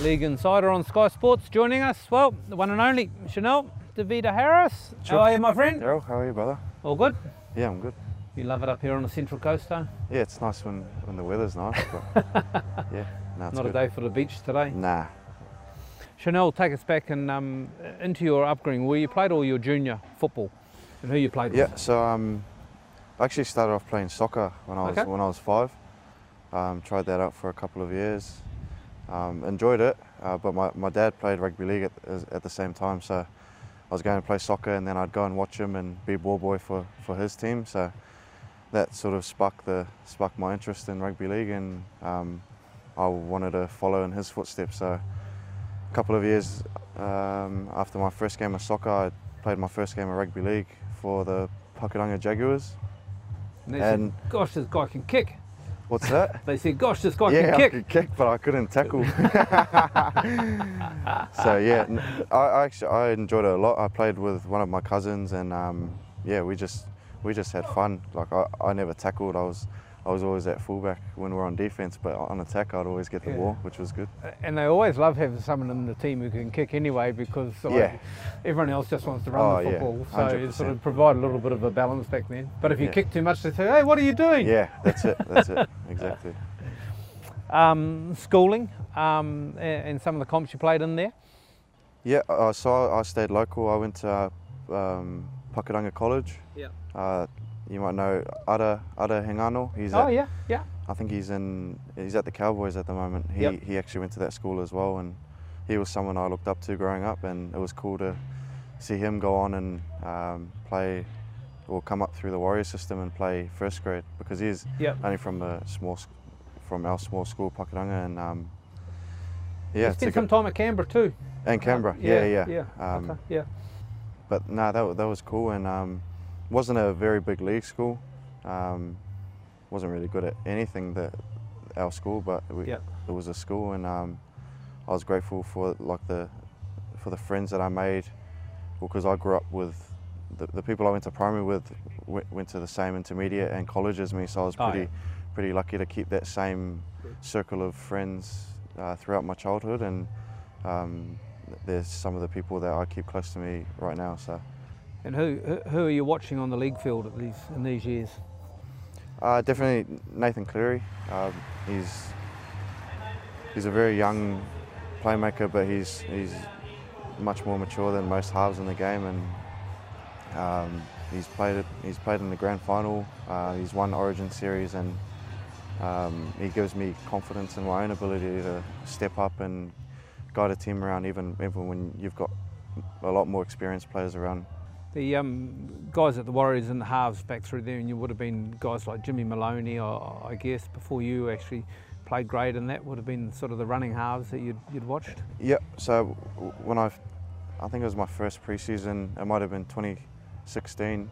League Insider on Sky Sports. Joining us, well, the one and only Chanel Tavita Harris. How are you, my friend? Daryl, how are you, brother? All good? Yeah, I'm good. You love it up here on the Central Coast, huh? Yeah, it's nice when, when the weather's nice, but yeah, no, Not good. a day for the beach today. Nah, Chanel, take us back and um, into your upbringing, where you played all your junior football, and who you played yeah. with. Yeah, so um, I actually started off playing soccer when I was Okay. when I was five. Um, tried that out for a couple of years. Um, enjoyed it, uh, but my, my dad played rugby league at, at the same time, so I was going to play soccer, and then I'd go and watch him and be ball boy for, for his team. So that sort of sparked the sparked my interest in rugby league, and um, I wanted to follow in his footsteps. So a couple of years um, after my first game of soccer, I played my first game of rugby league for the Pakuranga Jaguars. And and- gosh, this guy can kick. What's that? They said, gosh, this guy yeah, can I kick. could kick, but I couldn't tackle. so yeah, I, I actually I enjoyed it a lot. I played with one of my cousins, and um, yeah, we just we just had fun. Like I, I never tackled. I was I was always at fullback when we are on defense, but on attack I'd always get the Yeah. ball, which was good. And they always love having someone in the team who can kick anyway because like, Yeah. everyone else just wants to run Oh, the yeah, football. so it sort of provide a little bit of a balance back then. But if you Yeah. kick too much, they say, hey, what are you doing? Yeah, that's it. That's it. Exactly. Um, schooling um, and some of the comps you played in there. Yeah, uh, so I stayed local. I went to uh, um, Pakuranga College. Yeah. Uh, you might know Ata Ata Hingano. He's Oh, at, yeah, yeah. I think he's in he's at the Cowboys at the moment. He Yep. he actually went to that school as well, and he was someone I looked up to growing up, and it was cool to see him go on and um, play or come up through the Warrior system and play first grade because he's Yep. only from a small from our small school Pakuranga, and um, yeah, you spent some time at Canberra too. and Canberra. yeah, yeah. Yeah. Um, okay, yeah. but no, that, that was cool and um, wasn't a very big league school. Um, wasn't really good at anything that our school, but we, Yep. it was a school and um, I was grateful for like the for the friends that I made because I grew up with the, the people I went to primary with went, went to the same intermediate and college as me, so I was Oh, pretty yeah. pretty lucky to keep that same circle of friends uh, throughout my childhood and. Um, there's some of the people that I keep close to me right now. So And who, who who are you watching on the league field at these in these years? uh, definitely Nathan Cleary. Um, he's he's a very young playmaker, but he's he's much more mature than most halves in the game, and um, he's played it. He's played in the grand final. Uh, he's won Origin series, and um, he gives me confidence in my own ability to step up and guide a team around, even even when you've got a lot more experienced players around. The um, guys at the Warriors and the halves back through there, and you would have been guys like Jimmy Maloney, or I guess, before you actually played grade, and that would have been sort of the running halves that you'd, you'd watched. Yeah, so when I, I think it was my first preseason, it might have been 2016.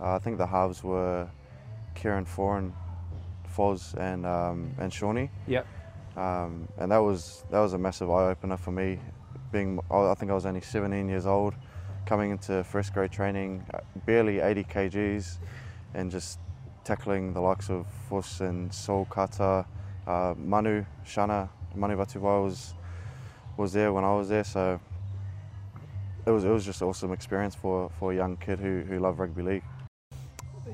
Uh, I think the halves were Kieran Foran, Foz, and um, and Shawnee, Yep. um, and that was that was a massive eye opener for me. Being, I think I was only 17 years old, coming into first grade training, uh, barely 80 kgs, and just tackling the likes of Fus and Sol Kata, uh, Manu, Shana, Manu Vatuvei was was there when I was there, so it was it was just an awesome experience for, for a young kid who, who loved rugby league.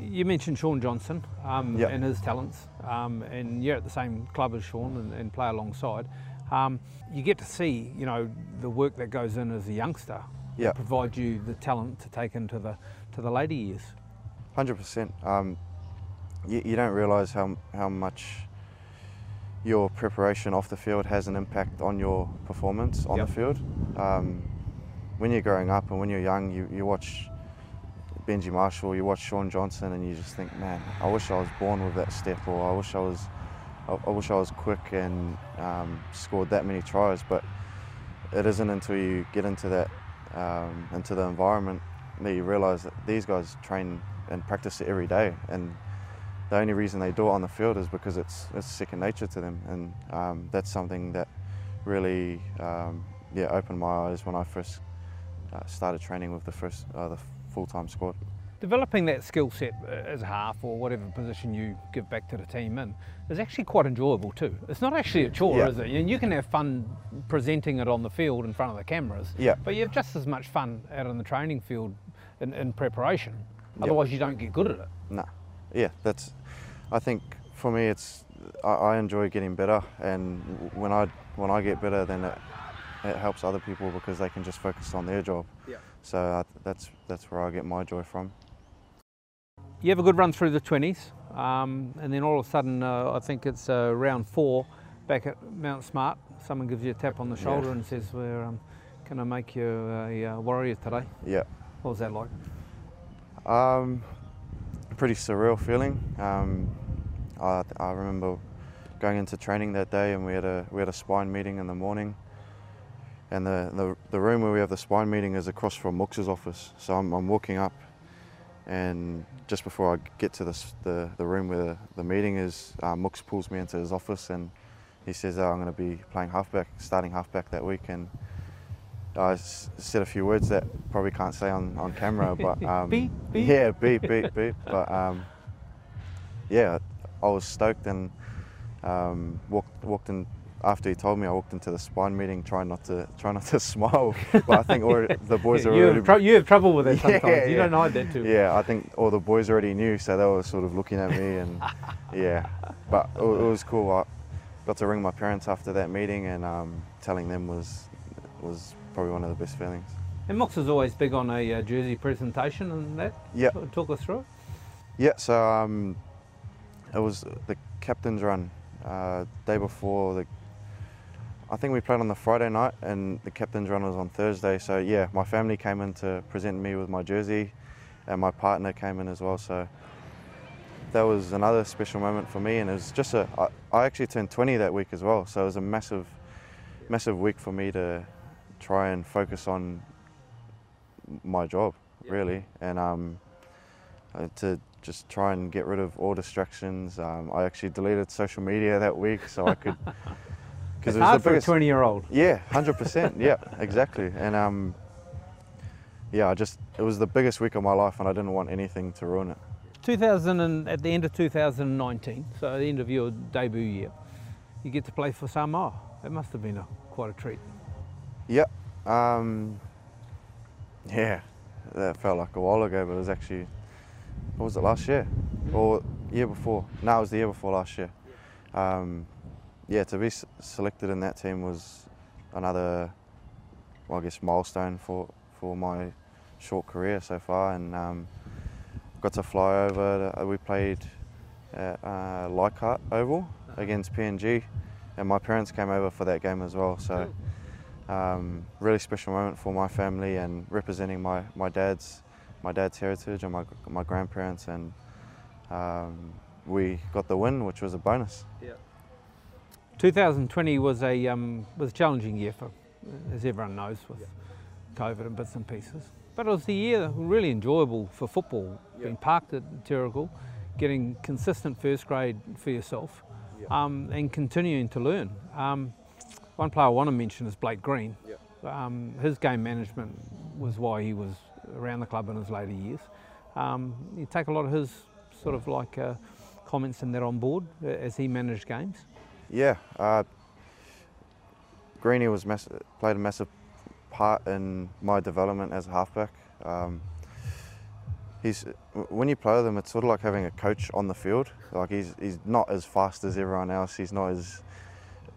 You mentioned Shaun Johnson um, Yep. and his talents, um, and you're at the same club as Shaun and, and play alongside. Um, you get to see, you know, the work that goes in as a youngster. Yeah. Provide you the talent to take into the to the later years. Hundred percent. Um, you, you don't realise how how much your preparation off the field has an impact on your performance on Yep. the field. Um, when you're growing up and when you're young, you, you watch Benji Marshall, you watch Shaun Johnson, and you just think, man, I wish I was born with that step, or I wish I was, I, I wish I was quick and um, scored that many tries. But it isn't until you get into that, um, into the environment, that you realise that these guys train and practice it every day, and the only reason they do it on the field is because it's it's second nature to them, and um, that's something that really um, yeah opened my eyes when I first uh, started training with the first uh, the full time squad. developing that skill set uh, as a half or whatever position you give back to the team in is actually quite enjoyable too. It's not actually a chore, Yeah. is it? And you can have fun presenting it on the field in front of the cameras, Yeah. but you have just as much fun out on the training field in, in preparation. Otherwise, you don't get good at it. No, yeah, that's. I think for me, it's. I, I enjoy getting better, and when I when I get better, then it, it helps other people because they can just focus on their job. Yeah. So I, that's that's where I get my joy from. You have a good run through the 20s, um, and then all of a sudden, uh, I think it's uh, round four back at Mount Smart. Someone gives you a tap on the shoulder Yeah. and says, well, um, Can I make you a, uh warrior today? Yeah. What was that like? Um, pretty surreal feeling. Um, I, I remember going into training that day, and we had a we had a spine meeting in the morning. And the, the, the room where we have the spine meeting is across from Mooks's office. So I'm, I'm walking up, and just before I get to this, the, the room where the, the meeting is, uh, Mooks pulls me into his office and he says, oh, I'm going to be playing halfback, starting halfback that week. And I s- said a few words that probably can't say on, on camera, but um, Beep, beep. yeah, beep, beep, beep. But um, yeah, I was stoked and um, walked walked in. After he told me, I walked into the spine meeting, trying not to try not to smile. But I think already, the boys are you, already have you have trouble with that Yeah, sometimes. You yeah. don't hide that too. yeah, I think all the boys already knew, so they were sort of looking at me, and yeah, but it, it was cool. I got to ring my parents after that meeting, and um, telling them was was probably one of the best feelings. And Mox is always big on a uh, jersey presentation and that. Yeah. Talk- Talk us through it. Yeah, so um, it was the captain's run uh, day before the. I think we played on the Friday night, and the captain's run was on Thursday. So yeah, my family came in to present me with my jersey, and my partner came in as well. So that was another special moment for me, and it was just a. I, I actually turned 20 that week as well, so it was a massive, massive week for me to try and focus on my job, really, and um, uh, to just try and get rid of all distractions. Um, I actually deleted social media that week so I could. It's it was hard the for biggest. a 20 year old. Yeah, hundred percent. Yeah, exactly. And um, yeah, I just it was the biggest week of my life, and I didn't want anything to ruin it. 2000 and at the end of 2019, so at the end of your debut year, you get to play for Samoa. It must have been a, quite a treat. Yeah. Um, yeah, that felt like a while ago, but it was actually what was it last year or year before? No, it was the year before last year. Um, yeah, to be selected in that team was another, well, I guess, milestone for for my short career so far, and um, got to fly over. To, we played at uh, Leichhardt Oval against PNG, and my parents came over for that game as well. So um, really special moment for my family and representing my, my dad's my dad's heritage and my my grandparents and um, we got the win, which was a bonus. 2020 was a um, was a challenging year for, as everyone knows, with COVID and bits and pieces. But it was the year really enjoyable for football. Being parked at Terrigal, getting consistent first grade for yourself, um, and continuing to learn. Um, one player I want to mention is Blake Green. Um, his game management was why he was around the club in his later years. Um, you take a lot of his sort of like uh, comments in that on board uh, as he managed games. Yeah, uh, Greeny was played a massive part in my development as a halfback. Um, he's when you play with him, it's sort of like having a coach on the field. Like he's he's not as fast as everyone else. He's not as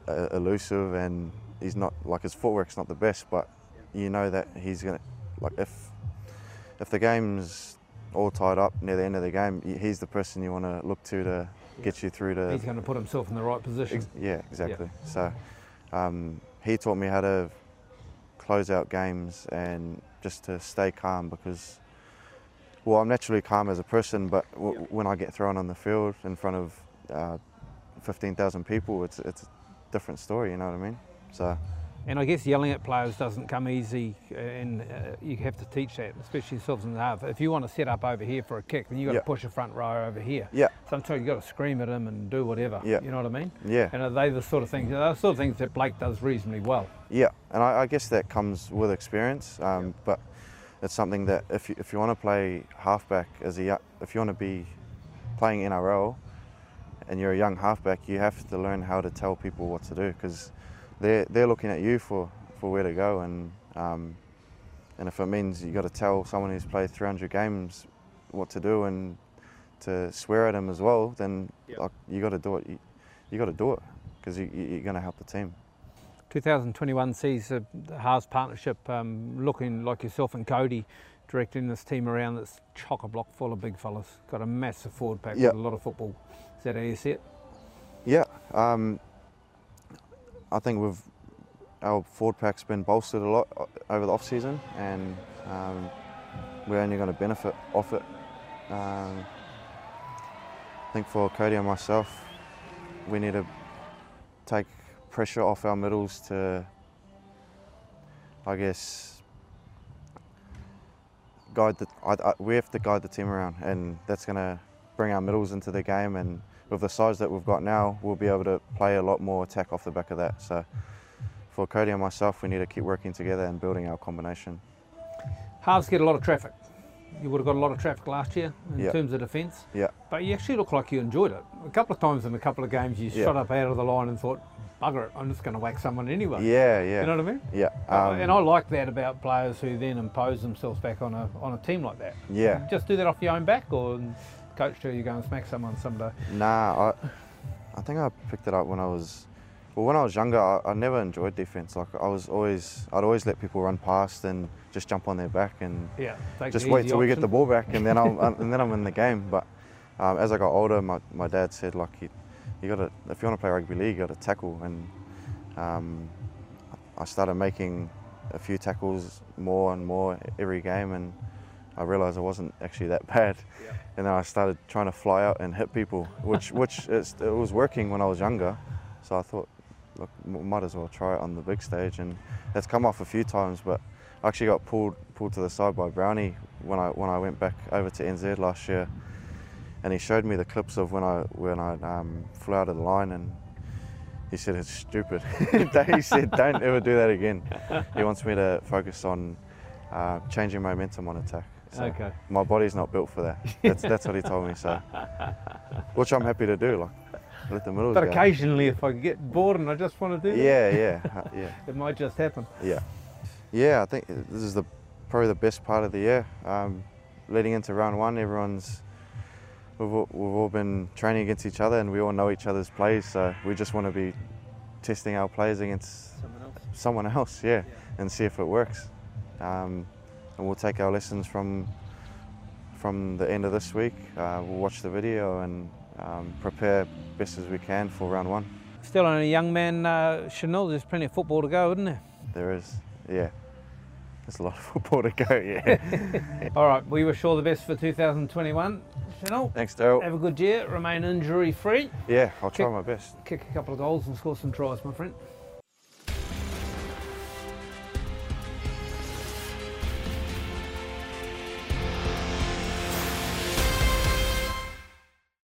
uh, elusive, and he's not like his footwork's not the best. But you know that he's gonna like if if the game's all tied up near the end of the game, he's the person you want to look to to get you through to He's going to put himself in the right position. Ex- yeah, exactly. So um, he taught me how to close out games and just to stay calm because, well, I'm naturally calm as a person, but w- when I get thrown on the field in front of uh, 15,000 people, it's it's a different story. You know what I mean? So And I guess yelling at players doesn't come easy, uh, and uh, you have to teach that, especially yourselves in the half. If you want to set up over here for a kick, then you've got Yeah. to push a front row over here. yeah, Sometimes you've got to scream at him and do whatever. Yeah. You know what I mean? yeah, And are they the sort of things? Those sort of things that Blake does reasonably well. yeah. And I, I guess that comes with experience. Um, But it's something that if you, if you want to play halfback as a if you want to be playing NRL and you're a young halfback, you have to learn how to tell people what to do because they're they're looking at you for, for where to go and um, and if it means you've got to tell someone who's played 300 games what to do and to swear at him as well, then Yep. like, you got to do it. You, you got to do it because you, you- you're going to help the team. 2021 sees the the halves partnership um, looking like yourself and Kodi directing this team around that's chock a block full of big fellas. Got a massive forward pack Yeah. with a lot of football. Is that how you see it? Yeah, um, I think we've our forward pack's been bolstered a lot over the off season, and um, we're only going to benefit off it. Um, I think for Kodi and myself, we need to take pressure off our middles to, I guess, guide the. I, I, we have to guide the team around, and that's going to bring our middles into the game. And with the size that we've got now, we'll be able to play a lot more attack off the back of that. So, for Kodi and myself, we need to keep working together and building our combination. Halves get a lot of traffic. You would have got a lot of traffic last year in Yeah. terms of defence. Yeah. But you actually look like you enjoyed it. A couple of times in a couple of games you Yeah. shot up out of the line and thought, bugger it, I'm just going to whack someone anyway. Yeah, yeah, You know what I mean? yeah, Uh, um, and I like that about players who then impose themselves back on a on a team like that. yeah. Just do that off your own back, or coach till you go and smack someone someday. Nah, I, I think I picked it up when I was, well, when I was younger. I, I never enjoyed defense. Like I was always, I'd always let people run past and just jump on their back and Yeah, just wait till we get the ball back and then I'm and then I'm in the game. But um, as I got older, my, my dad said like you, you got to if you want to play rugby league, you got to tackle. And um, I started making a few tackles more and more every game, and I realised I wasn't actually that bad. Yeah. And then I started trying to fly out and hit people, which which it's, it was working when I was younger. So I thought, look, might as well try it on the big stage, and it's come off a few times, but. I actually got pulled pulled to the side by Brownie when I when I went back over to NZ last year, and he showed me the clips of when I when I um, flew out of the line, and he said it's stupid. he said don't ever do that again. He wants me to focus on uh, changing momentum on attack. So Okay. My body's not built for that. That's that's what he told me. So, which I'm happy to do. Like let the middles But go. occasionally, if I get bored and I just want to do that, Yeah, yeah, uh, yeah. it might just happen. Yeah, yeah. I think this is the probably the best part of the year. Um, leading into round one, everyone's we've all, we've all been training against each other, and we all know each other's plays. So we just want to be testing our plays against Someone else. someone else, yeah, and see if it works. Um, and we'll take our lessons from from the end of this week. Uh, we'll watch the video and um, prepare best as we can for round one. Still only a young man, uh, Chanel. There's plenty of football to go, isn't there? There is, yeah. There's a lot of football to go, yeah. All right, we wish you all the best for 2021. Chanel, Thanks, Daryl. have a good year. Remain injury free. Yeah, I'll try Kick- my best. Kick a couple of goals and score some tries, my friend.